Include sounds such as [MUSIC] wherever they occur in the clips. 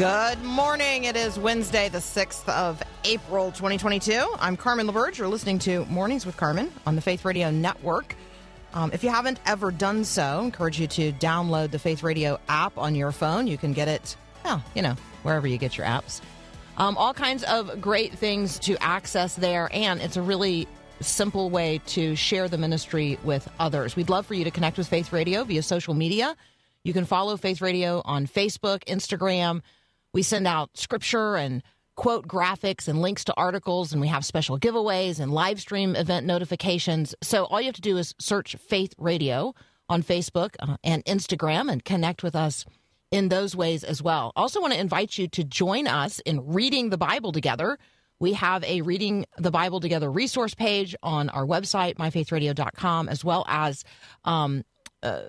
Good morning. It is Wednesday, the 6th of April, 2022. I'm Carmen LaBerge. You're listening to Mornings with Carmen on the Faith Radio Network. Um, if you haven't ever done so, I encourage you to download the Faith Radio app on your phone. You can get it, well, you know, wherever you get your apps. Um, all kinds of great things to access there, and it's a really simple way to share the ministry with others. We'd love for you to connect with Faith Radio via social media. You can follow Faith Radio on Facebook, Instagram, we send out scripture and quote graphics and links to articles, and we have special giveaways and live stream event notifications. So all you have to do is search Faith Radio on Facebook uh, and Instagram and connect with us in those ways as well. Also, want to invite you to join us in reading the Bible together. We have a Reading the Bible Together resource page on our website, myfaithradio.com, as well as um, uh,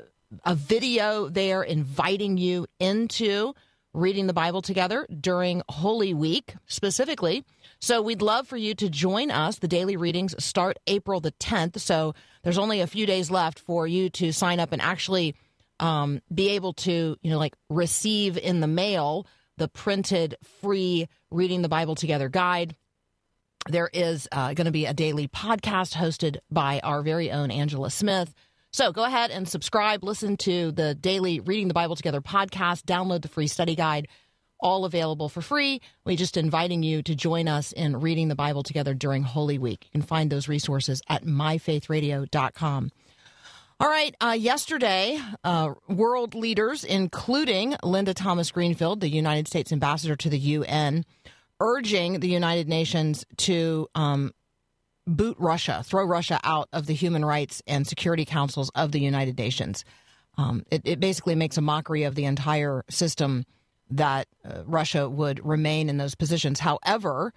a video there inviting you into reading the Bible together during Holy Week specifically. So we'd love for you to join us. The daily readings start April the 10th. So there's only a few days left for you to sign up and actually um, be able to, you know, like receive in the mail the printed free Reading the Bible Together guide. There is uh, going to be a daily podcast hosted by our very own Angela Smith. So go ahead and subscribe, listen to the daily Reading the Bible Together podcast, download the free study guide, all available for free. We're just inviting you to join us in reading the Bible together during Holy Week. You can find those resources at myfaithradio.com. All right, uh, yesterday, uh, world leaders, including Linda Thomas Greenfield, the United States ambassador to the UN, urging the United Nations to um, boot Russia, throw Russia out of the human rights and security councils of the United Nations. Um, it, it, basically makes a mockery of the entire system that uh, Russia would remain in those positions. However,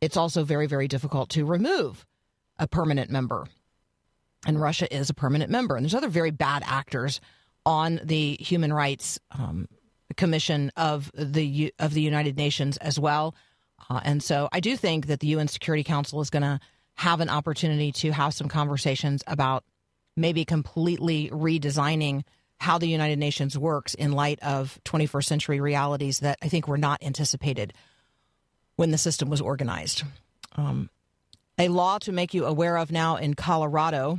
it's also very, very difficult to remove a permanent member. And Russia is a permanent member. And there's other very bad actors on the Human Rights um, Commission of the of the United Nations as well. Uh, and so I do think that the UN Security Council is going to have an opportunity to have some conversations about maybe completely redesigning how the United Nations works in light of 21st century realities that I think were not anticipated when the system was organized. Um, a law to make you aware of now in Colorado.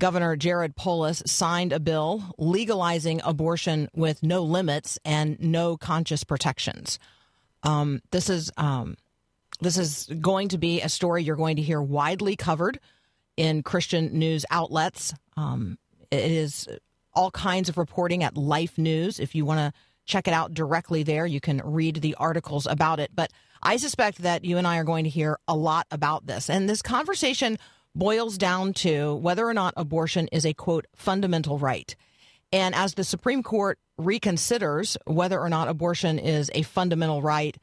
Governor Jared Polis signed a bill legalizing abortion with no limits and no conscious protections. Um, this is um, this is going to be a story you're going to hear widely covered in Christian news outlets. Um, it is all kinds of reporting at Life News. If you want to check it out directly there, you can read the articles about it. But I suspect that you and I are going to hear a lot about this. And this conversation boils down to whether or not abortion is a quote fundamental right. And as the Supreme Court reconsiders whether or not abortion is a fundamental right,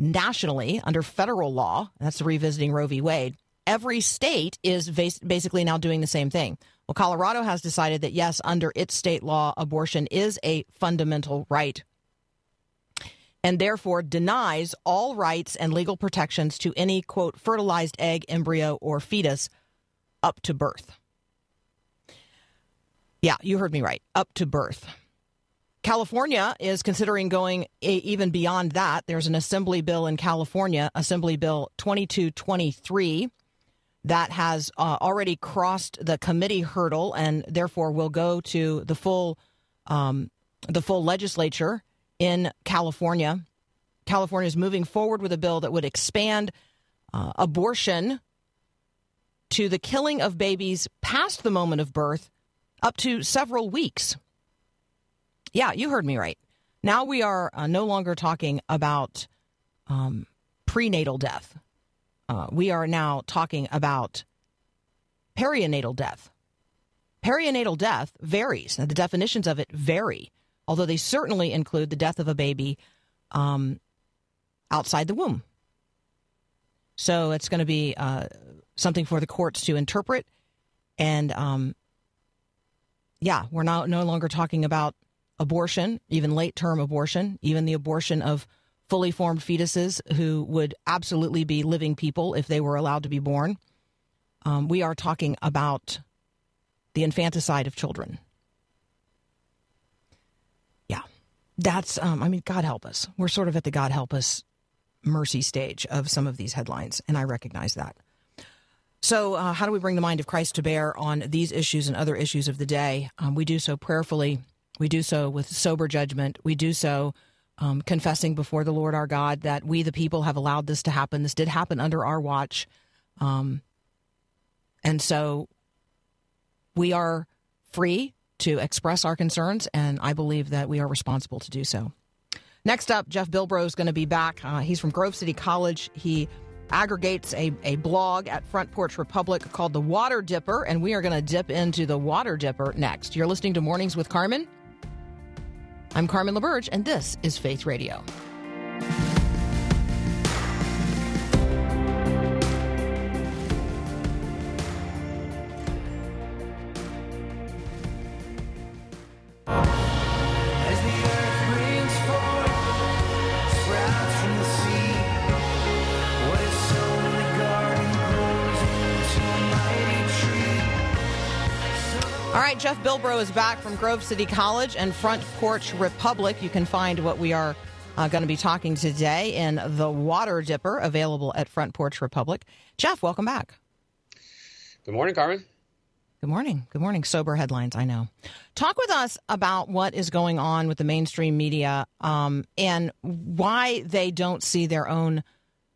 nationally under federal law, that's revisiting Roe v. Wade, every state is basically now doing the same thing. Well, Colorado has decided that yes, under its state law, abortion is a fundamental right and therefore denies all rights and legal protections to any, quote, fertilized egg, embryo, or fetus up to birth. Yeah, you heard me right. Up to birth. California is considering going a, even beyond that. There's an assembly bill in California, Assembly Bill 2223, that has uh, already crossed the committee hurdle and therefore will go to the full um, the full legislature in California. California is moving forward with a bill that would expand uh, abortion to the killing of babies past the moment of birth up to several weeks. Yeah, you heard me right. Now we are uh, no longer talking about um, prenatal death. Uh, we are now talking about perinatal death. Perinatal death varies. Now, the definitions of it vary, although they certainly include the death of a baby um, outside the womb. So it's going to be uh, something for the courts to interpret. And um, yeah, we're now no longer talking about abortion, even late term abortion, even the abortion of fully formed fetuses who would absolutely be living people if they were allowed to be born. Um, we are talking about the infanticide of children. Yeah, that's, um, I mean, God help us. We're sort of at the God help us mercy stage of some of these headlines, and I recognize that. So, uh, how do we bring the mind of Christ to bear on these issues and other issues of the day? Um, we do so prayerfully. We do so with sober judgment. We do so um, confessing before the Lord our God that we, the people, have allowed this to happen. This did happen under our watch. Um, and so we are free to express our concerns, and I believe that we are responsible to do so. Next up, Jeff Bilbro is going to be back. Uh, he's from Grove City College. He aggregates a, a blog at Front Porch Republic called The Water Dipper, and we are going to dip into the Water Dipper next. You're listening to Mornings with Carmen. I'm Carmen LaBerge, and this is Faith Radio. Jeff Bilbro is back from Grove City College and Front Porch Republic. You can find what we are uh, going to be talking today in The Water Dipper, available at Front Porch Republic. Jeff, welcome back. Good morning, Carmen. Good morning. Good morning. Sober headlines, I know. Talk with us about what is going on with the mainstream media um, and why they don't see their own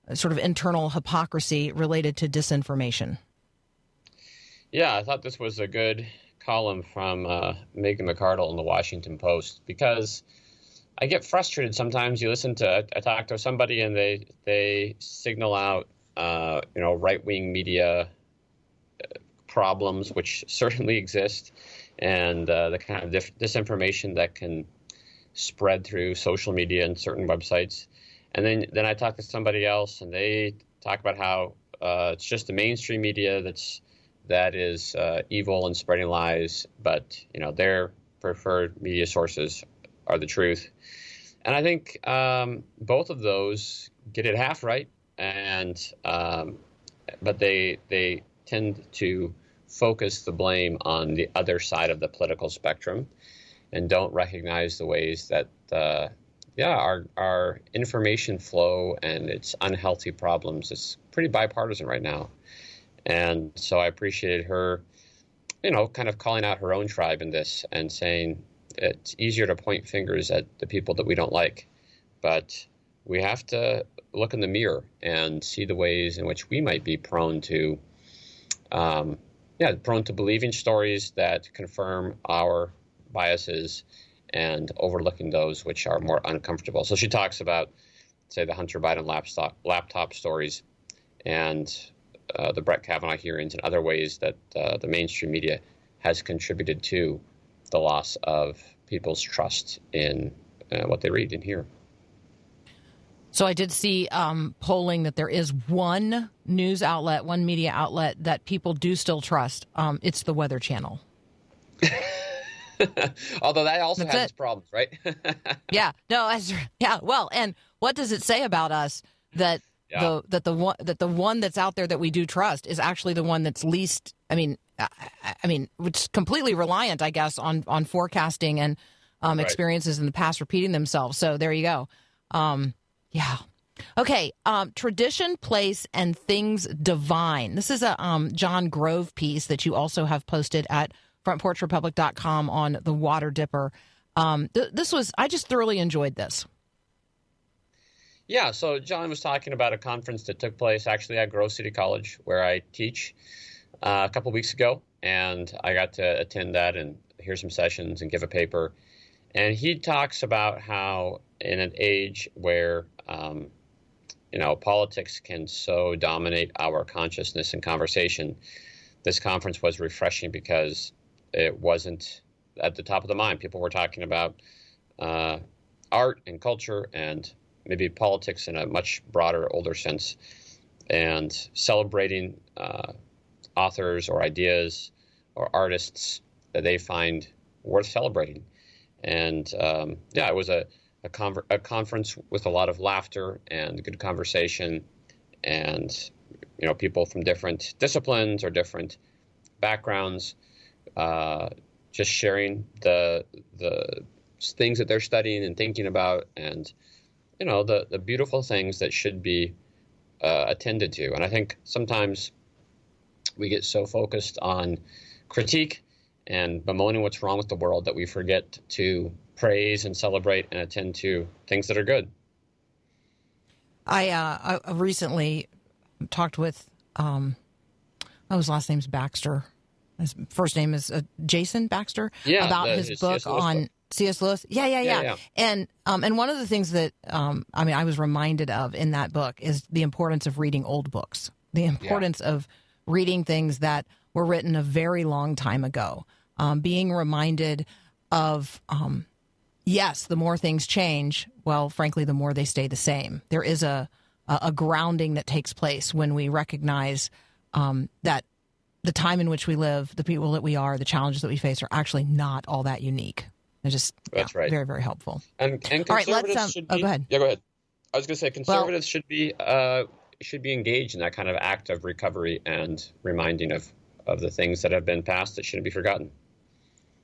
uh, sort of internal hypocrisy related to disinformation. Yeah, I thought this was a good column from uh, Megan McArdle in the Washington Post because I get frustrated sometimes. You listen to I talk to somebody and they they signal out uh, you know right wing media uh, problems which [LAUGHS] certainly exist and uh, the kind of dif- disinformation that can spread through social media and certain websites. And then then I talk to somebody else and they talk about how uh, it's just the mainstream media that's that is uh, evil and spreading lies, but you know their preferred media sources are the truth. And I think um, both of those get it half right, and um, but they they tend to focus the blame on the other side of the political spectrum, and don't recognize the ways that uh, yeah our our information flow and its unhealthy problems is pretty bipartisan right now. And so I appreciated her, you know, kind of calling out her own tribe in this and saying it's easier to point fingers at the people that we don't like, but we have to look in the mirror and see the ways in which we might be prone to, um, yeah, prone to believing stories that confirm our biases and overlooking those which are more uncomfortable. So she talks about, say, the Hunter Biden laptop, laptop stories and uh, the Brett Kavanaugh hearings and other ways that uh, the mainstream media has contributed to the loss of people's trust in uh, what they read and hear. So I did see um, polling that there is one news outlet, one media outlet that people do still trust. Um, it's the Weather Channel. [LAUGHS] Although that also That's has it. its problems, right? [LAUGHS] yeah. No. Yeah. Well, and what does it say about us that yeah. the that the one that the one that's out there that we do trust is actually the one that's least. I mean, I, I mean, it's completely reliant, I guess, on on forecasting and um, right. experiences in the past repeating themselves. So there you go. Um, yeah. Okay. Um, tradition, place, and things divine. This is a um, John Grove piece that you also have posted at frontporchrepublic.com on the Water Dipper. Um, th- this was I just thoroughly enjoyed this. Yeah, so John was talking about a conference that took place actually at Grove City College, where I teach, uh, a couple weeks ago, and I got to attend that and hear some sessions and give a paper. And he talks about how in an age where um, you know, politics can so dominate our consciousness and conversation. This conference was refreshing because it wasn't at the top of the mind. People were talking about uh, art and culture and maybe politics in a much broader, older sense, and celebrating uh, authors or ideas or artists that they find worth celebrating. And um, yeah, it was a a, conver- a, conference with a lot of laughter and good conversation, and you know people from different disciplines or different backgrounds, uh, just sharing the the things that they're studying and thinking about, and you know the the beautiful things that should be uh, attended to. And I think sometimes we get so focused on critique and bemoaning what's wrong with the world that we forget to praise and celebrate and attend to things that are good. I, uh, I recently talked with, um, oh, his last name's Baxter. His first name is uh, Jason Baxter. Yeah, about the, his, his book on C.S. Lewis. Yeah, yeah, yeah, yeah, yeah. And um, and one of the things that um, I mean, I was reminded of in that book is the importance of reading old books, the importance yeah. of reading things that were written a very long time ago, um, being reminded of um, yes, the more things change, well, frankly, the more they stay the same. There is a a, grounding that takes place when we recognize um, that the time in which we live, the people that we are, the challenges that we face are actually not all that unique. They're just that's yeah, right, very very helpful. And, and all right, let's um, should be, oh, go ahead. Yeah, go ahead. I was going to say conservatives well, should be uh, should be engaged in that kind of act of recovery and reminding of of the things that have been passed that shouldn't be forgotten.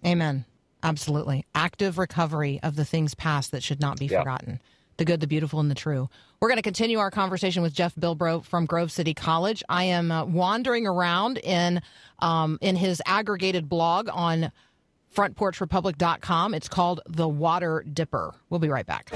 Amen. Absolutely. Active recovery of the things past that should not be yeah. forgotten. The good, the beautiful, and the true. We're going to continue our conversation with Jeff Bilbro from Grove City College. I am uh, wandering around in um, in his aggregated blog on frontporchrepublic.com. It's called The Water Dipper. We'll be right back.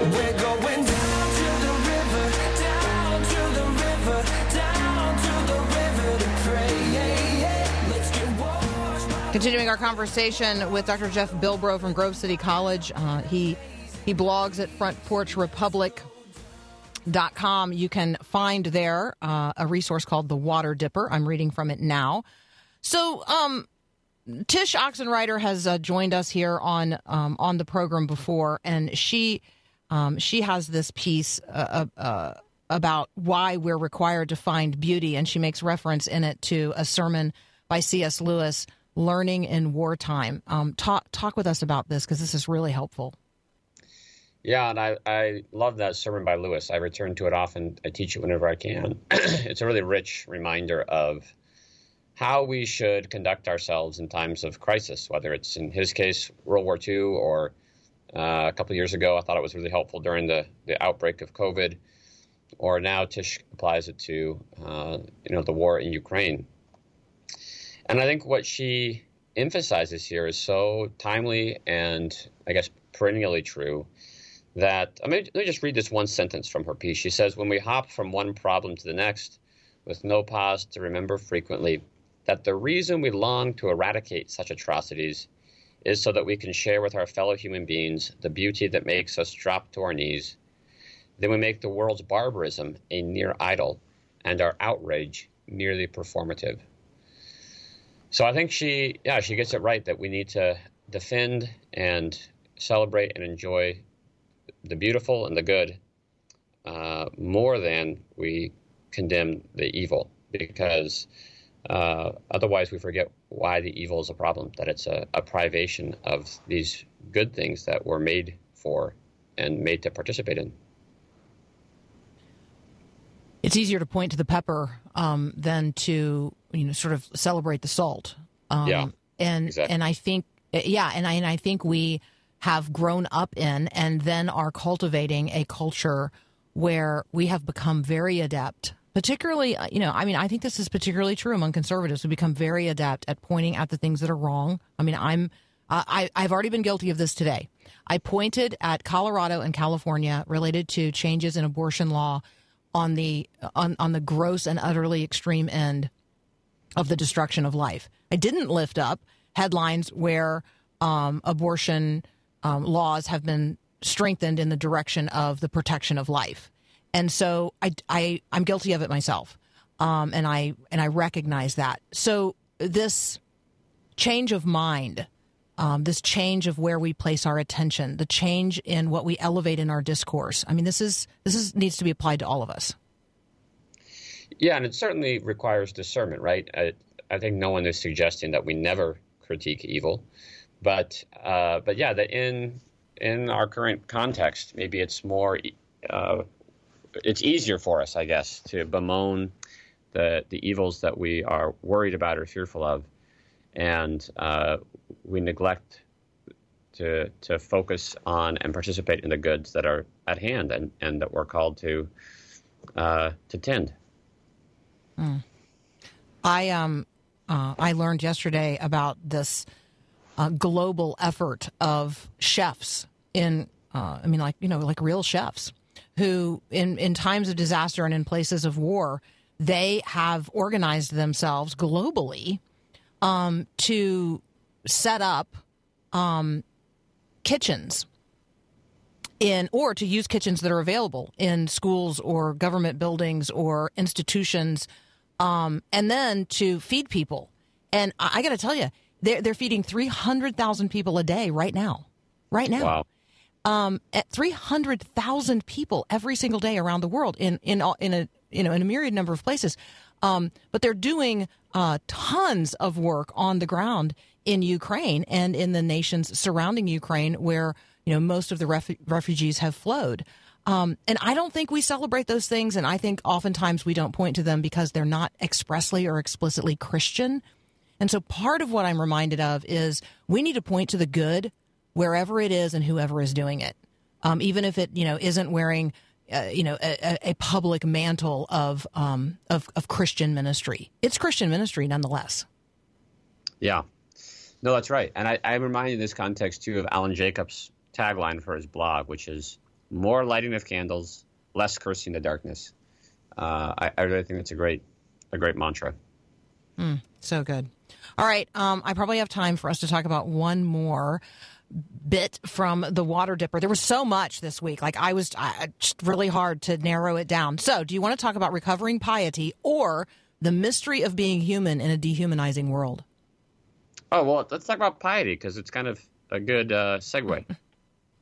Continuing our conversation with Dr. Jeff Bilbro from Grove City College. Uh, he he blogs at frontporchrepublic.com. You can find there uh, a resource called The Water Dipper. I'm reading from it now. So, um, Tsh Oxenreider has uh, joined us here on um, on the program before, and she um, she has this piece uh, uh, uh about why we're required to find beauty, and she makes reference in it to a sermon by C.S. Lewis learning in wartime. Um, talk talk with us about this because this is really helpful. Yeah, and I, I love that sermon by Lewis. I return to it often. I teach it whenever I can. [CLEARS THROAT] it's a really rich reminder of how we should conduct ourselves in times of crisis, whether it's in his case World War II or uh, a couple years ago. I thought it was really helpful during the, the outbreak of COVID, or now Tsh applies it to uh, you know the war in Ukraine. And I think what she emphasizes here is so timely and I guess perennially true that I mean, let me just read this one sentence from her piece. She says, When we hop from one problem to the next with no pause to remember frequently that the reason we long to eradicate such atrocities is so that we can share with our fellow human beings the beauty that makes us drop to our knees, then we make the world's barbarism a near idol and our outrage merely performative. So I think she, yeah, she gets it right that we need to defend and celebrate and enjoy the beautiful and the good uh, more than we condemn the evil, because uh, otherwise we forget why the evil is a problem. That it's a, a privation of these good things that we're made for and made to participate in. It's easier to point to the pepper um, than to you know sort of celebrate the salt. Um, yeah, and exactly. and I think yeah, and I and I think we have grown up in and then are cultivating a culture where we have become very adept particularly uh, you know i mean i think this is particularly true among conservatives who become very adept at pointing at the things that are wrong i mean i'm uh, I, i've already been guilty of this today i pointed at colorado and california related to changes in abortion law on the on, on the gross and utterly extreme end of the destruction of life. I didn't lift up headlines where um, abortion um, laws have been strengthened in the direction of the protection of life. And so I, I I'm guilty of it myself, um, and I and I recognize that. So this change of mind, um, this change of where we place our attention, the change in what we elevate in our discourse. I mean, this is this is needs to be applied to all of us. Yeah, and it certainly requires discernment, right? I, I think no one is suggesting that we never critique evil, but uh, but yeah, that in in our current context, maybe it's more uh, it's easier for us, I guess, to bemoan the the evils that we are worried about or fearful of, and uh, we neglect to to focus on and participate in the goods that are at hand and, and that we're called to uh, to tend. Mm. I um uh, I learned yesterday about this uh, global effort of chefs in uh, I mean like you know like real chefs who in in times of disaster and in places of war they have organized themselves globally um, to set up um, kitchens in or to use kitchens that are available in schools or government buildings or institutions um, and then to feed people. And I, I got to tell you, they're, they're feeding 300,000 people a day right now. Right now. Wow. Um, at 300,000 people every single day around the world in, in, in a, you know, in a myriad number of places. Um, but they're doing uh, tons of work on the ground in Ukraine and in the nations surrounding Ukraine where, you know, most of the ref- refugees have flowed. Um, and I don't think we celebrate those things. And I think oftentimes we don't point to them because they're not expressly or explicitly Christian. And so part of what I'm reminded of is we need to point to the good wherever it is and whoever is doing it. Um, even if it, you know, isn't wearing, uh, you know, a, a, public mantle of, um, of, of Christian ministry. It's Christian ministry nonetheless. Yeah. No, that's right. And I, I'm reminded in this context, too, of Alan Jacobs' tagline for his blog, which is more lighting of candles, less cursing the darkness. Uh, I, I, really think that's a great, a great mantra. Mm, so good. All right, um, I probably have time for us to talk about one more bit from the water dipper. There was so much this week. Like I was I, just really hard to narrow it down. So, do you want to talk about recovering piety or the mystery of being human in a dehumanizing world? Oh well, let's talk about piety because it's kind of a good uh, segue. [LAUGHS]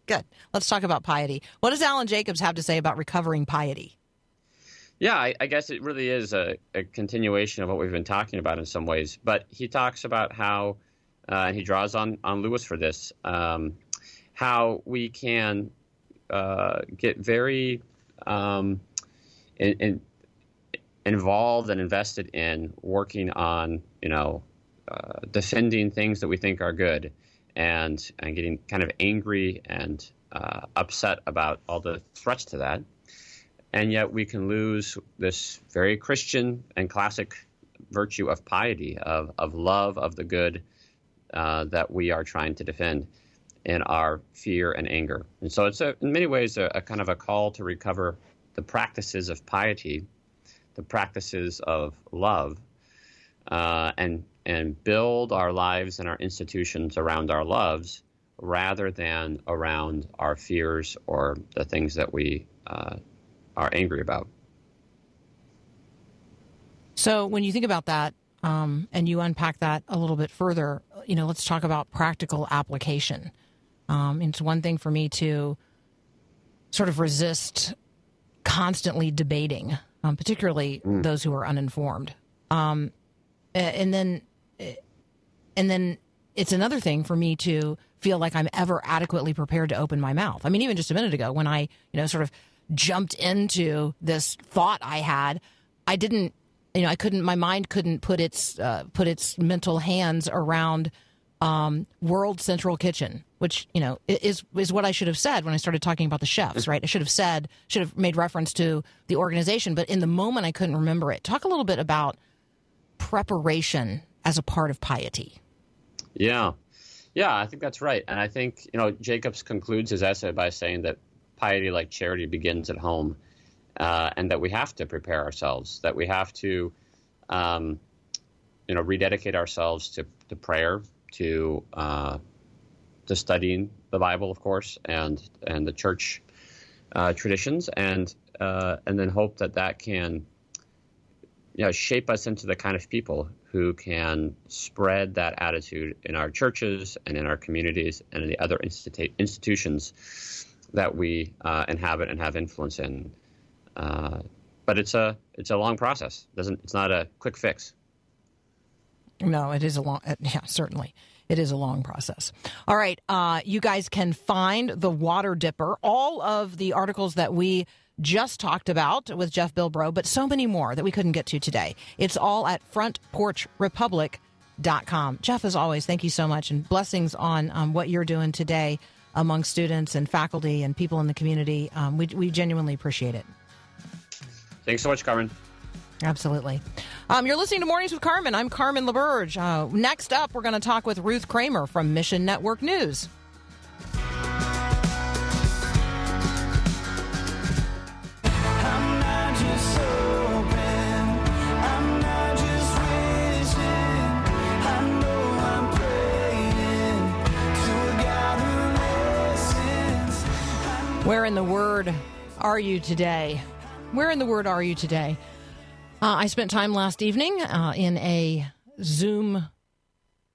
Good. Let's talk about piety. What does Alan Jacobs have to say about recovering piety? Yeah, I, I guess it really is a, a, continuation of what we've been talking about in some ways. But he talks about how, uh, and he draws on, on Lewis for this, um, how we can uh, get very um, in, in, involved and invested in working on, you know, uh, defending things that we think are good and and getting kind of angry and uh, upset about all the threats to that. And yet we can lose this very Christian and classic virtue of piety, of, of love of the good uh, that we are trying to defend in our fear and anger. And so it's a, in many ways a, a kind of a call to recover the practices of piety, the practices of love, uh, and and build our lives and our institutions around our loves rather than around our fears or the things that we uh, are angry about. So, when you think about that um, and you unpack that a little bit further, you know, let's talk about practical application. Um, it's one thing for me to sort of resist constantly debating, um, particularly mm. those who are uninformed. Um, and then and then it's another thing for me to feel like I'm ever adequately prepared to open my mouth. I mean, even just a minute ago when I, you know, sort of jumped into this thought I had, I didn't, you know, I couldn't, my mind couldn't put its uh, put its mental hands around um, World Central Kitchen, which you know is is what I should have said when I started talking about the chefs, right? I should have said, should have made reference to the organization, but in the moment I couldn't remember it. Talk a little bit about preparation as a part of piety. Yeah. Yeah, I think that's right. And I think, you know, Jacobs concludes his essay by saying that piety, like charity, begins at home uh, and that we have to prepare ourselves, that we have to, um, you know, rededicate ourselves to, to prayer, to, uh, to studying the Bible, of course, and, and the church uh, traditions, and uh, and then hope that that can you know, shape us into the kind of people who can spread that attitude in our churches and in our communities and in the other institu- institutions that we uh, inhabit and have influence in. Uh, but it's a it's a long process. It doesn't it's not a quick fix. No, it is a long. Yeah, certainly. It is a long process. All right. Uh, you guys can find the Water Dipper, all of the articles that we just talked about with Jeff Bilbro, but so many more that we couldn't get to today. It's all at frontporchrepublic.com. Jeff, as always, thank you so much and blessings on um, what you're doing today among students and faculty and people in the community. Um, we, we genuinely appreciate it. Thanks so much, Carmen. Absolutely. Um, you're listening to Mornings with Carmen. I'm Carmen LaBerge. Uh, next up, we're going to talk with Ruth Kramer from Mission Network News. Where in the Word are you today? Where in the Word are you today? Uh, I spent time last evening uh, in a Zoom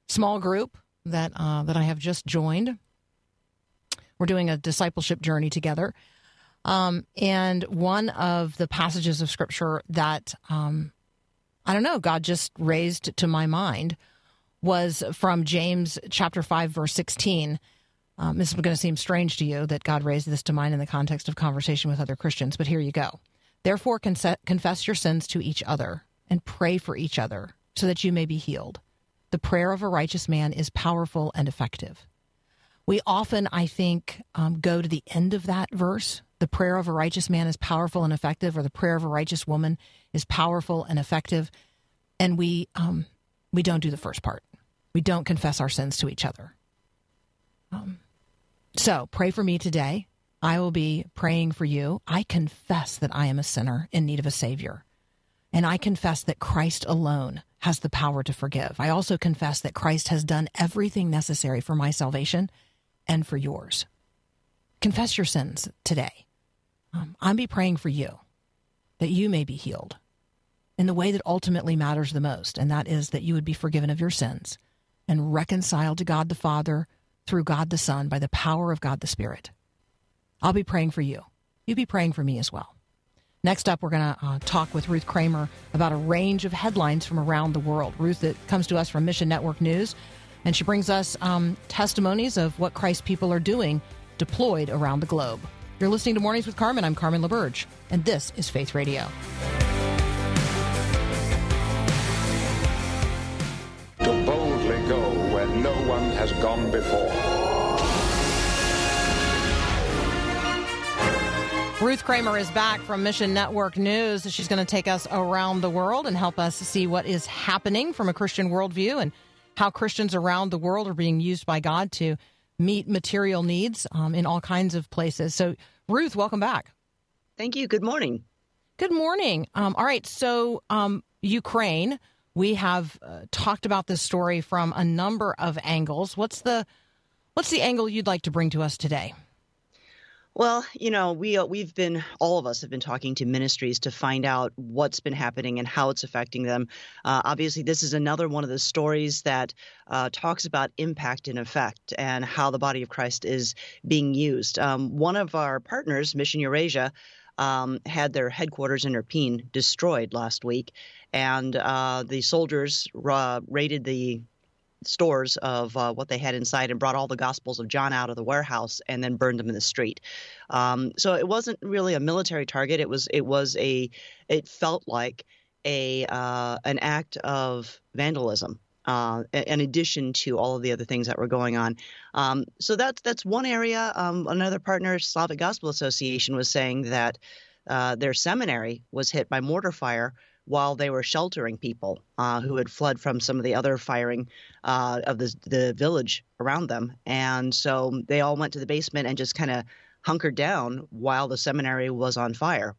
small group that uh, that I have just joined. We're doing a discipleship journey together, um, and one of the passages of Scripture that um, I don't know God just raised to my mind was from James chapter five verse sixteen um, this is going to seem strange to you that God raised this to mind in the context of conversation with other Christians, but here you go. Therefore, confess your sins to each other and pray for each other so that you may be healed. The prayer of a righteous man is powerful and effective. We often, I think, um, go to the end of that verse. The prayer of a righteous man is powerful and effective, or the prayer of a righteous woman is powerful and effective, and we um, we don't do the first part. We don't confess our sins to each other. Um, so pray for me today. I will be praying for you. I confess that I am a sinner in need of a Savior. And I confess that Christ alone has the power to forgive. I also confess that Christ has done everything necessary for my salvation and for yours. Confess your sins today. Um, I'll be praying for you that you may be healed in the way that ultimately matters the most, and that is that you would be forgiven of your sins and reconciled to God the Father through God the Son by the power of God the Spirit. I'll be praying for you. You be praying for me as well. Next up, we're going to uh, talk with Ruth Kramer about a range of headlines from around the world. Ruth that comes to us from Mission Network News, and she brings us um, testimonies of what Christ people are doing deployed around the globe. You're listening to Mornings with Carmen. I'm Carmen LaBerge, and this is Faith Radio. To boldly go where no one has gone before. Ruth Kramer is back from Mission Network News. She's going to take us around the world and help us see what is happening from a Christian worldview and how Christians around the world are being used by God to meet material needs um, in all kinds of places. So, Ruth, welcome back. Thank you. Good morning. Good morning. Um, all right. So, um, Ukraine, we have uh, talked about this story from a number of angles. What's the what's the angle you'd like to bring to us today? Well, you know, we uh, we've been all of us have been talking to ministries to find out what's been happening and how it's affecting them. Uh, obviously, this is another one of the stories that uh, talks about impact and effect and how the body of Christ is being used. Um, one of our partners, Mission Eurasia. Um, had their headquarters in Irpin destroyed last week, and uh, the soldiers uh, raided the stores of uh, what they had inside and brought all the Gospels of John out of the warehouse and then burned them in the street. Um, so it wasn't really a military target. It was it was a it felt like a uh, an act of vandalism. Uh, in addition to all of the other things that were going on, um, so that's that's one area. Um, another partner, Slavic Gospel Association, was saying that uh, their seminary was hit by mortar fire while they were sheltering people uh, who had fled from some of the other firing uh, of the, the village around them. And so they all went to the basement and just kind of hunkered down while the seminary was on fire.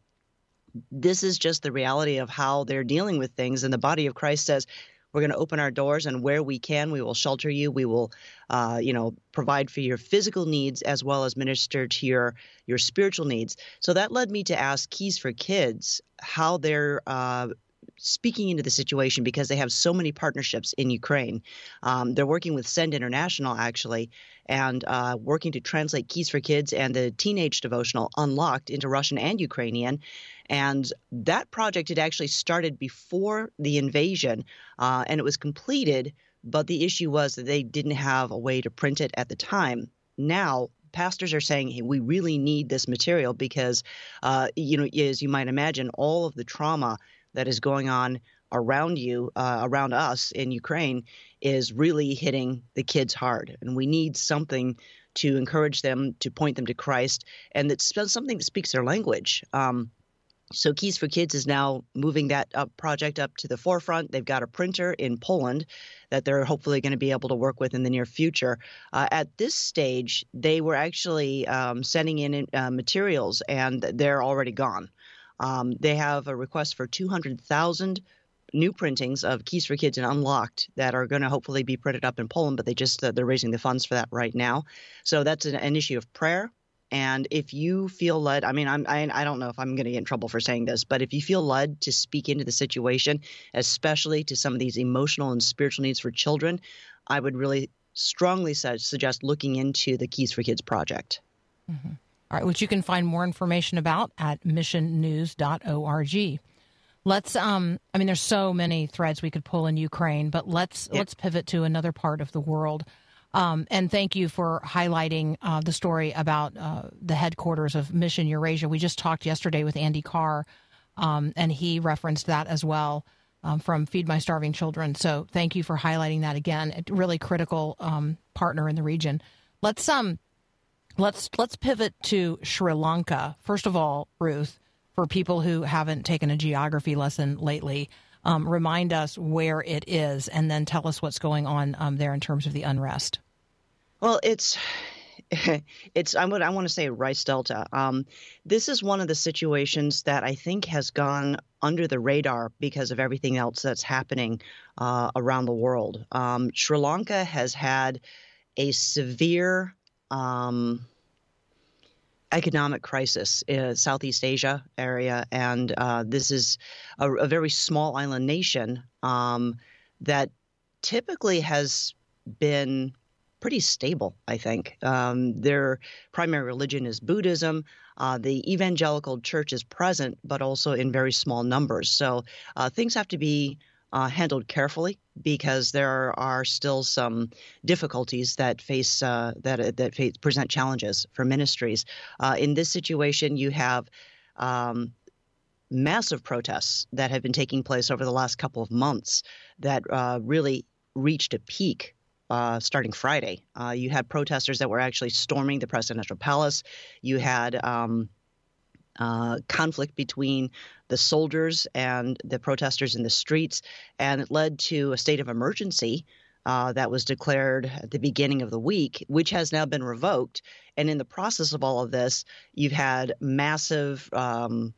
This is just the reality of how they're dealing with things. And the body of Christ says, We're going to open our doors, and where we can, we will shelter you. We will, uh, you know, provide for your physical needs as well as minister to your your spiritual needs. So that led me to ask Keys for Kids how they're uh, speaking into the situation because they have so many partnerships in Ukraine. Um, they're working with Send International actually, and uh, working to translate Keys for Kids and the Teenage Devotional Unlocked into Russian and Ukrainian. And that project had actually started before the invasion, uh, and it was completed. But the issue was that they didn't have a way to print it at the time. Now, pastors are saying, hey, we really need this material because, uh, you know, as you might imagine, all of the trauma that is going on around you, uh, around us in Ukraine, is really hitting the kids hard. And we need something to encourage them, to point them to Christ, and that's something that speaks their language. Um, so Keys for Kids is now moving that up project up to the forefront. They've got a printer in Poland that they're hopefully going to be able to work with in the near future. Uh, at this stage, they were actually um, sending in uh, materials, and they're already gone. Um, they have a request for 200,000 new printings of Keys for Kids and Unlocked that are going to hopefully be printed up in Poland, but they just uh, they're raising the funds for that right now. So that's an, an issue of prayer. And if you feel led, I mean, I'm, I, I don't know if I'm going to get in trouble for saying this, but if you feel led to speak into the situation, especially to some of these emotional and spiritual needs for children, I would really strongly suggest looking into the Keys for Kids project. Mm-hmm. All right, which you can find more information about at missionnews.org. Let's um I mean there's so many threads we could pull in Ukraine, but let's yeah. let's pivot to another part of the world. Um, and thank you for highlighting uh, the story about uh, the headquarters of Mission Eurasia. We just talked yesterday with Andy Carr, um, and he referenced that as well um, from Feed My Starving Children. So thank you for highlighting that again. A really critical um, partner in the region. Let's um let's let's pivot to Sri Lanka. First of all, Ruth, for people who haven't taken a geography lesson lately um, remind us where it is, and then tell us what's going on um, there in terms of the unrest. Well, it's [LAUGHS] it's I would I want to say Rice Delta. Um, this is one of the situations that I think has gone under the radar because of everything else that's happening uh, around the world. Um, Sri Lanka has had a severe um, economic crisis in Southeast Asia area, and uh, this is a, a, very small island nation um, that typically has been pretty stable. I think um, their primary religion is Buddhism. Uh, the evangelical church is present, but also in very small numbers. So uh, things have to be uh, handled carefully because there are still some difficulties that face uh, that that face, present challenges for ministries. Uh, in this situation, you have um, massive protests that have been taking place over the last couple of months that uh, really reached a peak uh, starting Friday. Uh, you had protesters that were actually storming the presidential palace. You had um, uh, conflict between the soldiers and the protesters in the streets, and it led to a state of emergency uh, that was declared at the beginning of the week, which has now been revoked. And in the process of all of this, you've had massive um,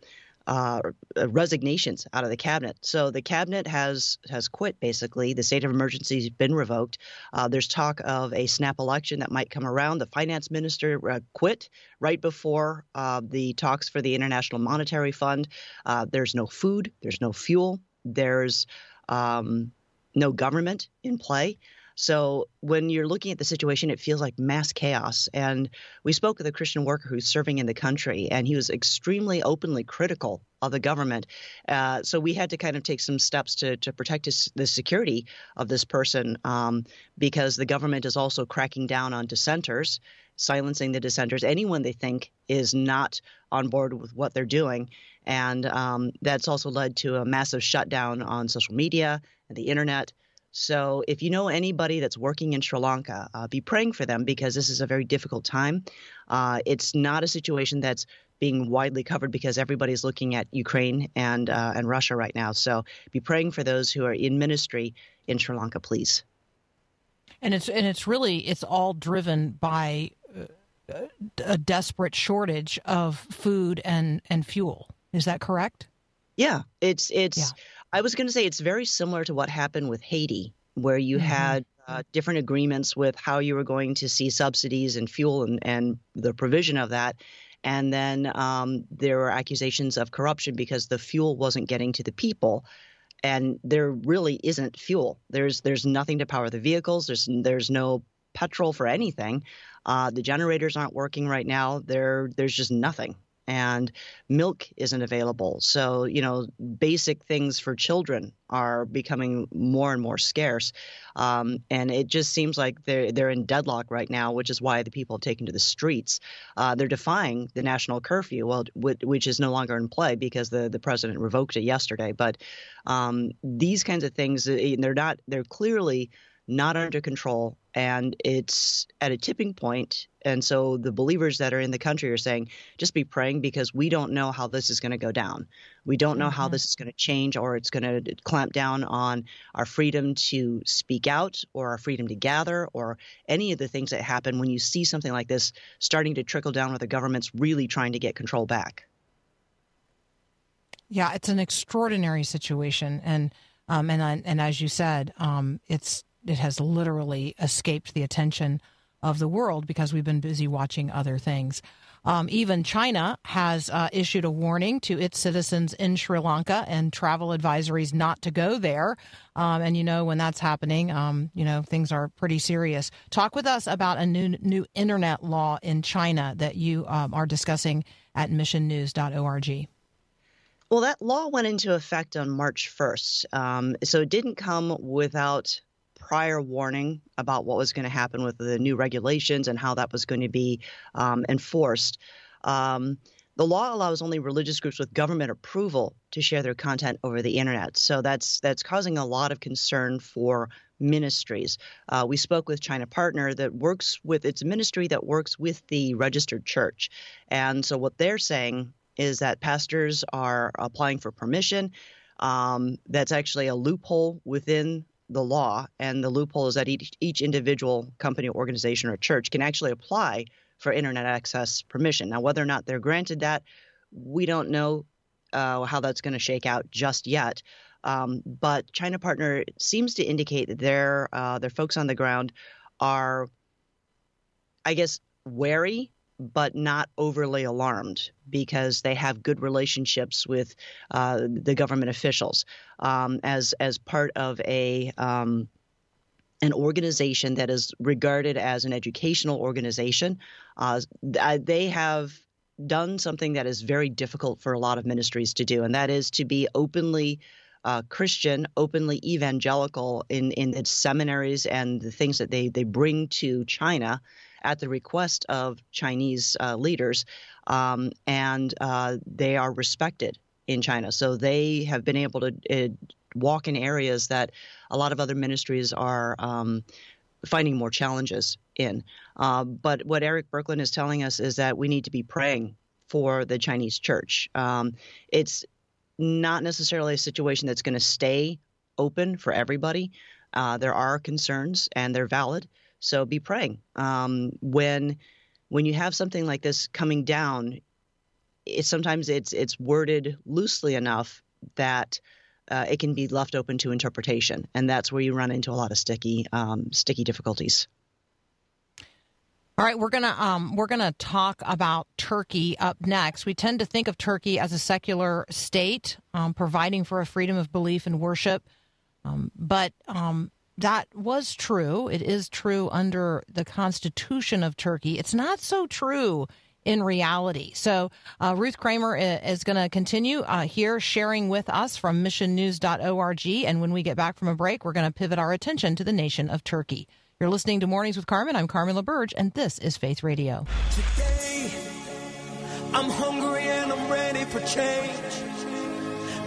uh, resignations out of the cabinet. So the cabinet has has quit. Basically, the state of emergency has been revoked. Uh, there's talk of a snap election that might come around. The finance minister uh, quit right before uh, the talks for the International Monetary Fund. Uh, there's no food. There's no fuel. There's um, no government in play. So when you're looking at the situation, it feels like mass chaos. And we spoke with a Christian worker who's serving in the country, and he was extremely openly critical of the government. Uh, so we had to kind of take some steps to to protect his, the security of this person um, because the government is also cracking down on dissenters, silencing the dissenters, anyone they think is not on board with what they're doing. And um, that's also led to a massive shutdown on social media and the internet. So if you know anybody that's working in Sri Lanka, uh, be praying for them because this is a very difficult time. Uh, it's not a situation that's being widely covered because everybody's looking at Ukraine and uh, and Russia right now. So be praying for those who are in ministry in Sri Lanka, please. And it's and it's really it's all driven by uh, a desperate shortage of food and and fuel. Is that correct? Yeah, it's it's. Yeah I was going to say it's very similar to what happened with Haiti, where you mm-hmm. had uh, different agreements with how you were going to see subsidies and fuel and, and the provision of that. And then um, there were accusations of corruption because the fuel wasn't getting to the people. And there really isn't fuel. There's there's nothing to power the vehicles. There's there's no petrol for anything. Uh, the generators aren't working right now. There there's just nothing and milk isn't available. So, you know, basic things for children are becoming more and more scarce. Um, and it just seems like they're, they're in deadlock right now, which is why the people have taken to the streets. Uh, they're defying the national curfew, well, which is no longer in play because the, the president revoked it yesterday. But um, these kinds of things, eh, they're not, they're clearly not under control and it's at a tipping point. And so the believers that are in the country are saying just be praying because we don't know how this is going to go down. We don't know mm-hmm. how this is going to change or it's going to clamp down on our freedom to speak out or our freedom to gather or any of the things that happen when you see something like this starting to trickle down where the government's really trying to get control back. Yeah it's an extraordinary situation. And um, and and as you said, um, it's it has literally escaped the attention of the world because we've been busy watching other things. Um, even China has uh, issued a warning to its citizens in Sri Lanka and travel advisories not to go there. Um, and you know when that's happening, um, you know things are pretty serious. Talk with us about a new new internet law in China that you um, are discussing at missionnews.org. Well, that law went into effect on March 1st, um, so it didn't come without prior warning about what was going to happen with the new regulations and how that was going to be um, enforced. Um, the law allows only religious groups with government approval to share their content over the internet. So that's that's causing a lot of concern for ministries. Uh, we spoke with China Partner that works with its ministry that works with the registered church, and so what they're saying is that pastors are applying for permission. Um, that's actually a loophole within the law, and the loophole is that each, each individual company, organization, or church can actually apply for internet access permission. Now, whether or not they're granted that, we don't know uh, how that's going to shake out just yet. Um, but China Partner seems to indicate that their uh, their folks on the ground are, I guess, wary but not overly alarmed because they have good relationships with uh, the government officials um, as as part of a um, an organization that is regarded as an educational organization. Uh, they have done something that is very difficult for a lot of ministries to do, and that is to be openly uh, Christian, openly evangelical in in the seminaries and the things that they they bring to China at the request of Chinese uh, leaders, um, and uh, they are respected in China. So they have been able to uh, walk in areas that a lot of other ministries are. Um, finding more challenges in. Uh, but what Erik Burklin is telling us is that we need to be praying for the Chinese church. Um, it's not necessarily a situation that's going to stay open for everybody. Uh, there are concerns, and they're valid. So be praying. Um, when when you have something like this coming down, it, sometimes it's it's worded loosely enough that uh, it can be left open to interpretation, and that's where you run into a lot of sticky um, sticky difficulties. All right, we're gonna um, we're gonna talk about Turkey up next. We tend to think of Turkey as a secular state, um, providing for a freedom of belief and worship, um, but um, that was true. It is true under the Constitution of Turkey. It's not so true in reality. So, uh, Ruth Kramer is going to continue uh, here sharing with us from missionnews.org. And when we get back from a break, we're going to pivot our attention to the nation of Turkey. You're listening to Mornings with Carmen. I'm Carmen LaBerge, and this is Faith Radio. Today, I'm hungry and I'm ready for change.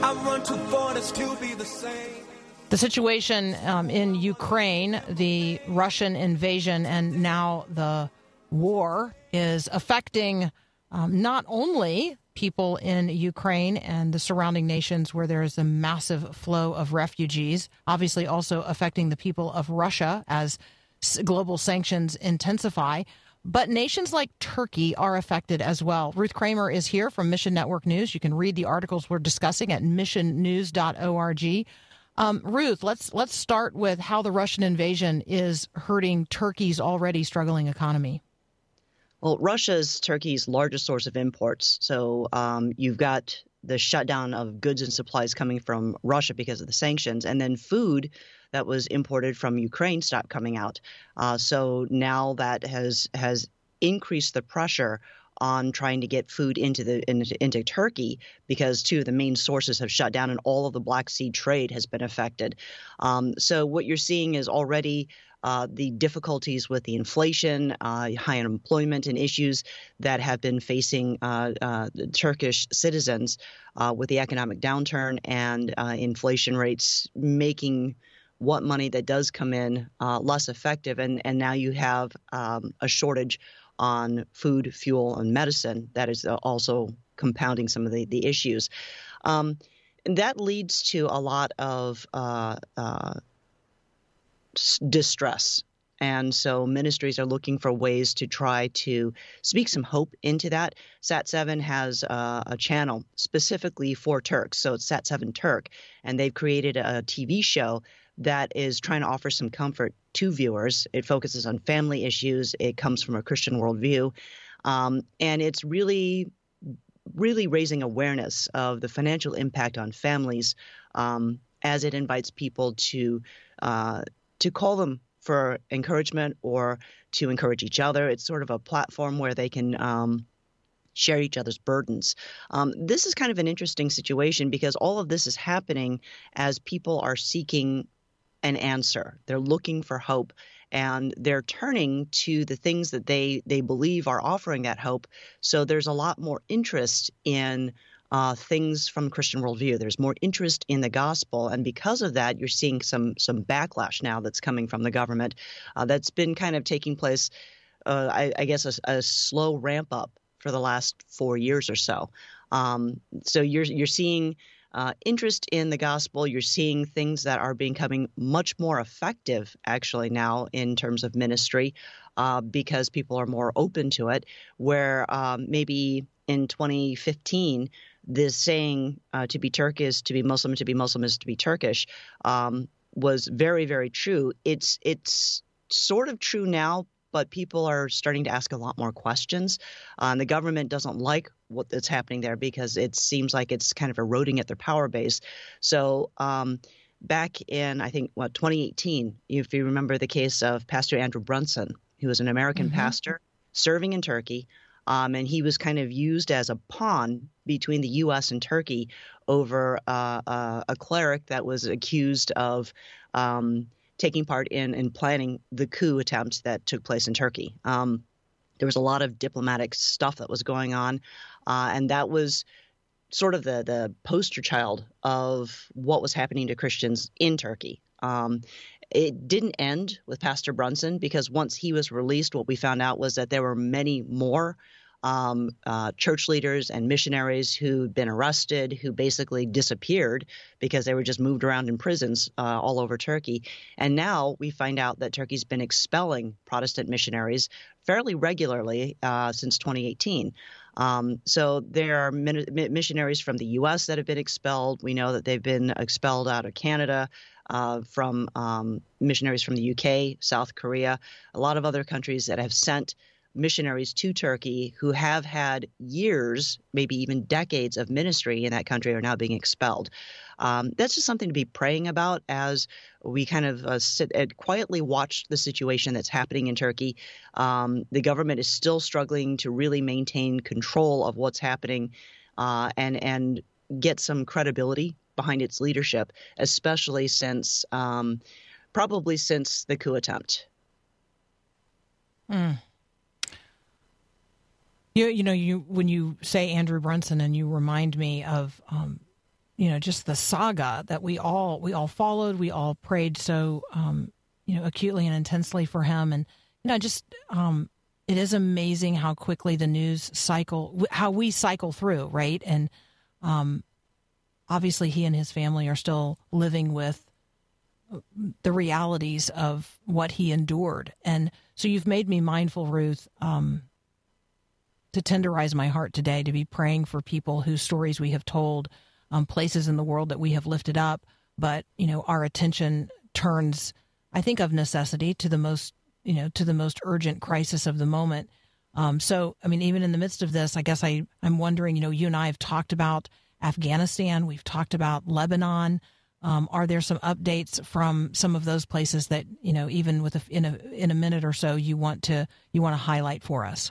I run too far to be the same. The situation um, in Ukraine, the Russian invasion, and now the war is affecting um, not only people in Ukraine and the surrounding nations where there is a massive flow of refugees, obviously also affecting the people of Russia as global sanctions intensify. but nations like Turkey are affected as well. Ruth Kramer is here from Mission Network News. You can read the articles we're discussing at missionnews.org. Um, Ruth, let's let's start with how the Russian invasion is hurting Turkey's already struggling economy. Well, Russia is Turkey's largest source of imports. So um, you've got the shutdown of goods and supplies coming from Russia because of the sanctions, and then food that was imported from Ukraine stopped coming out. Uh, so now that has has increased the pressure on trying to get food into the into, into, Turkey because two of the main sources have shut down and all of the Black Sea trade has been affected. Um, so what you're seeing is already uh, the difficulties with the inflation, uh, high unemployment, and issues that have been facing uh, uh Turkish citizens uh, with the economic downturn and uh, inflation rates making what money that does come in less effective. And, and now you have um, a shortage on food, fuel, and medicine that is also compounding some of the, the issues. Um, and that leads to a lot of distress. And so ministries are looking for ways to try to speak some hope into that. Sat7 has uh, a channel specifically for Turks. So it's Sat7 Turk. And they've created a TV show that is trying to offer some comfort to viewers. It focuses on family issues, it comes from a Christian worldview. Um, and it's really, really raising awareness of the financial impact on families um, as it invites people to. Uh, to call them for encouragement or to encourage each other. It's sort of a platform where they can um, share each other's burdens. Um, this is kind of an interesting situation because all of this is happening as people are seeking an answer. They're looking for hope and they're turning to the things that they they believe are offering that hope. So there's a lot more interest in uh, things from Christian worldview. There's more interest in the gospel, and because of that, you're seeing some some backlash now that's coming from the government. Uh, that's been kind of taking place. Uh, I, I, guess a, a, slow ramp up for the last four years or so. Um, so you're you're seeing. Uh, interest in the gospel. You're seeing things that are becoming much more effective, actually, now in terms of ministry, uh, because people are more open to it. Where um, maybe in 2015, this saying uh, to be Turkish, to be Muslim, to be Muslim is to be Turkish, um, was very, very true. It's it's sort of true now, but people are starting to ask a lot more questions. Uh, and the government doesn't like what's happening there because it seems like it's kind of eroding at their power base. So. Um, back in, I think, what, 2018, if you remember the case of Pastor Andrew Brunson, who was an American mm-hmm. pastor serving in Turkey, um, and he was kind of used as a pawn between the U.S. and Turkey over uh, uh, a cleric that was accused of um, taking part in, in planning the coup attempt that took place in Turkey. Um, there was a lot of diplomatic stuff that was going on, uh, and that was sort of the the poster child of what was happening to Christians in Turkey. Um, it didn't end with Pastor Brunson because once he was released, what we found out was that there were many more um, uh, church leaders and missionaries who'd been arrested, who basically disappeared because they were just moved around in prisons uh, all over Turkey. And now we find out that Turkey's been expelling Protestant missionaries fairly regularly uh, since 2018. Um, so there are min- missionaries from the U.S. that have been expelled. We know that they've been expelled out of Canada. Uh, from um, missionaries from the UK, South Korea, a lot of other countries that have sent missionaries to Turkey who have had years, maybe even decades of ministry in that country are now being expelled. Um, that's just something to be praying about as we kind of uh, sit and quietly watch the situation that's happening in Turkey. Um, the government is still struggling to really maintain control of what's happening uh, and and get some credibility behind its leadership, especially since um, probably since the coup attempt. Mm. You you know you when you say Andrew Brunson and you remind me of um, you know just the saga that we all we all followed we all prayed so um, you know acutely and intensely for him. And you know just um, it is amazing how quickly the news cycle how we cycle through right? And um, obviously he and his family are still living with the realities of what he endured. And So you've made me mindful, Ruth, um, to tenderize my heart today, to be praying for people whose stories we have told, um, places in the world that we have lifted up, but you know our attention turns, I think, of necessity to the most you know to the most urgent crisis of the moment. Um, so, I mean, even in the midst of this, I guess I, I'm wondering, you know, you and I have talked about Afghanistan, we've talked about Lebanon. Um, are there some updates from some of those places that, you know, even with a, in a in a minute or so, you want to you want to highlight for us?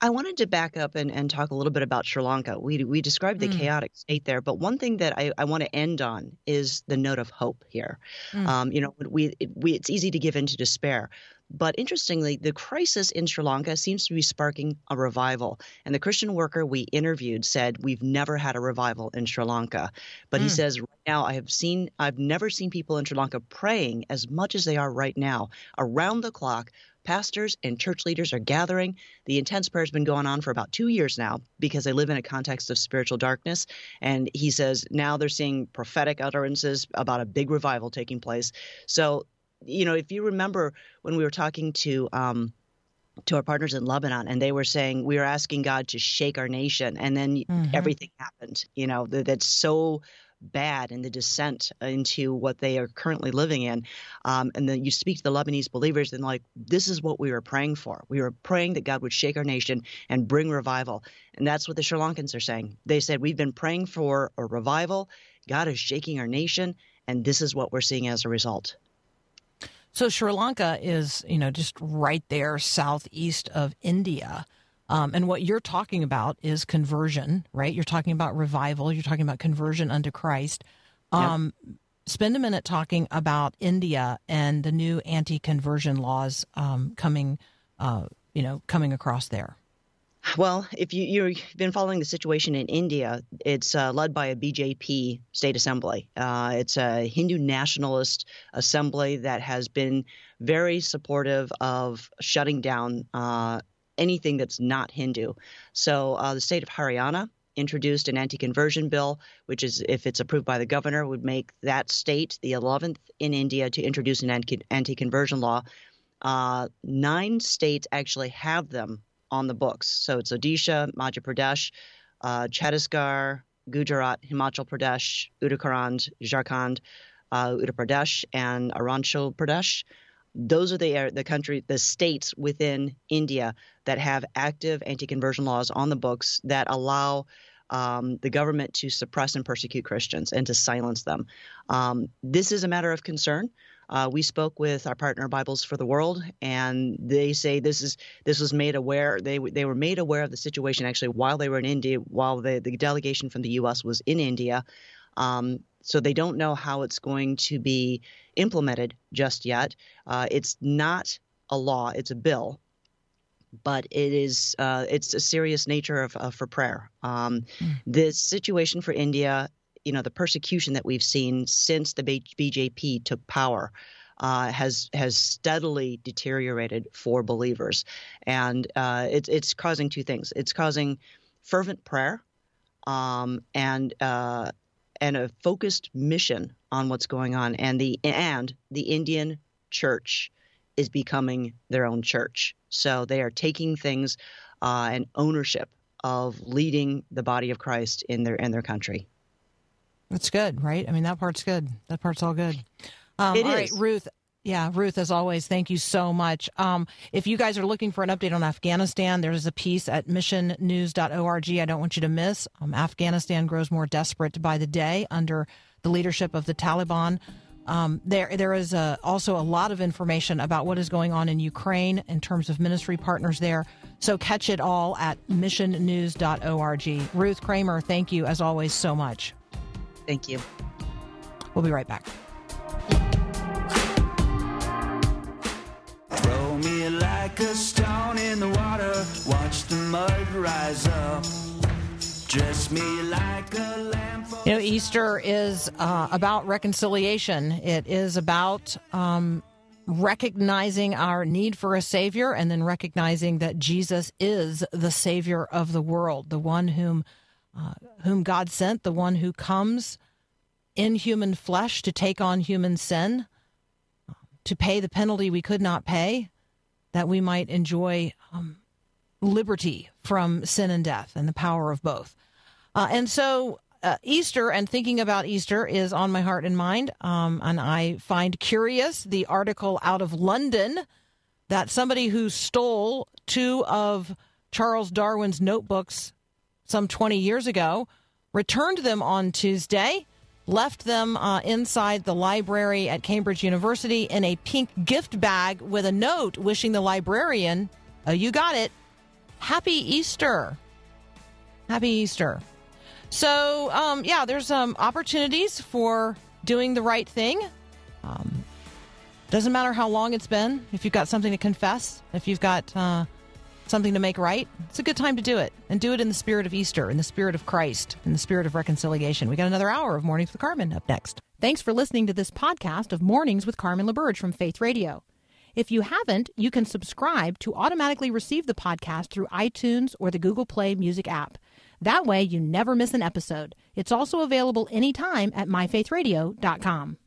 I wanted to back up and, and talk a little bit about Sri Lanka. We, we described the mm. chaotic state there, but one thing that I, I want to end on is the note of hope here. Mm. Um, you know, we, it, we, it's easy to give in to despair. But interestingly, the crisis in Sri Lanka seems to be sparking a revival. And the Christian worker we interviewed said, We've never had a revival in Sri Lanka. But mm. he says, Right now, I have seen, I've never seen people in Sri Lanka praying as much as they are right now, around the clock, Pastors and church leaders are gathering. The intense prayer has been going on for about two years now because they live in a context of spiritual darkness. And he says now they're seeing prophetic utterances about a big revival taking place. So, you know, if you remember when we were talking to, um, to our partners in Lebanon, and they were saying we were asking God to shake our nation, and then mm-hmm. everything happened. You know that, that's so bad in the descent into what they are currently living in. Um, and then you speak to the Lebanese believers, and like, this is what we were praying for. We were praying that God would shake our nation and bring revival. And that's what the Sri Lankans are saying. They said, We've been praying for a revival. God is shaking our nation, and this is what we're seeing as a result. So Sri Lanka is, you know, just right there southeast of India. Um, and what you're talking about is conversion, right? You're talking about revival. You're talking about conversion unto Christ. Um. Spend a minute talking about India and the new anti-conversion laws um, coming, uh, you know, coming across there. Well, if you, have been following the situation in India, it's uh, led by a BJP state assembly. Uh, it's a Hindu nationalist assembly that has been very supportive of shutting down uh, anything that's not Hindu. So uh, the state of Haryana introduced an anti-conversion bill, which is, if it's approved by the governor, would make that state the 11th in India to introduce an anti-conversion law. Uh, nine states actually have them on the books. So it's Odisha, Madhya Pradesh, uh, Chhattisgarh, Gujarat, Himachal Pradesh, Uttarakhand, Jharkhand, uh, Uttar Pradesh, and Arunachal Pradesh. Those are the the country, the states within India that have active anti-conversion laws on the books that allow um, the government to suppress and persecute Christians and to silence them. Um, this is a matter of concern. Uh, we spoke with our partner Bibles for the World, and they say this is this was made aware. They they were made aware of the situation actually while they were in India, while the, the delegation from the U.S. was in India. Um, so they don't know how it's going to be implemented just yet. Uh, it's not a law; it's a bill, but it is uh, it's a serious nature of, uh, for prayer. Um, mm. The situation for India, you know, the persecution that we've seen since the BJP took power. Uh, has has steadily deteriorated for believers, and uh, it's it's causing two things. It's causing fervent prayer, um, and uh, and a focused mission on what's going on. And the and the Indian church is becoming their own church. So they are taking things uh, and ownership of leading the body of Christ in their in their country. That's good, right? I mean, that part's good. That part's all good. Um, it all is. right, Ruth. Yeah, Ruth, as always, thank you so much. Um, if you guys are looking for an update on Afghanistan, there's a piece at missionnews.org I don't want you to miss. Um, Afghanistan grows more desperate by the day under the leadership of the Taliban. Um, there, there is a, also a lot of information about what is going on in Ukraine in terms of ministry partners there. So catch it all at missionnews.org. Ruth Kramer, thank you as always so much. Thank you. We'll be right back. Like a stone in the water. Watch the mud rise up. Dress me like a lamb. You know, Easter is uh, about reconciliation. It is about um, recognizing our need for a Savior and then recognizing that Jesus is the Savior of the world, the one whom, uh, whom God sent, the one who comes in human flesh to take on human sin, to pay the penalty we could not pay, that we might enjoy um, liberty from sin and death and the power of both. Uh, and so uh, Easter and thinking about Easter is on my heart and mind. Um, and I find curious the article out of London that somebody who stole two of Charles Darwin's notebooks some 20 years ago returned them on Tuesday, left them uh, inside the library at Cambridge University in a pink gift bag with a note wishing the librarian, oh, you got it, Happy Easter. Happy Easter. So, um, yeah, there's um, opportunities for doing the right thing. Um, doesn't matter how long it's been. If you've got something to confess, if you've got uh, something to make right, it's a good time to do it. And do it in the spirit of Easter, in the spirit of Christ, in the spirit of reconciliation. We got another hour of Mornings with Carmen up next. Thanks for listening to this podcast of Mornings with Carmen LaBerge from Faith Radio. If you haven't, you can subscribe to automatically receive the podcast through iTunes or the Google Play Music app. That way, you never miss an episode. It's also available anytime at myfaithradio.com.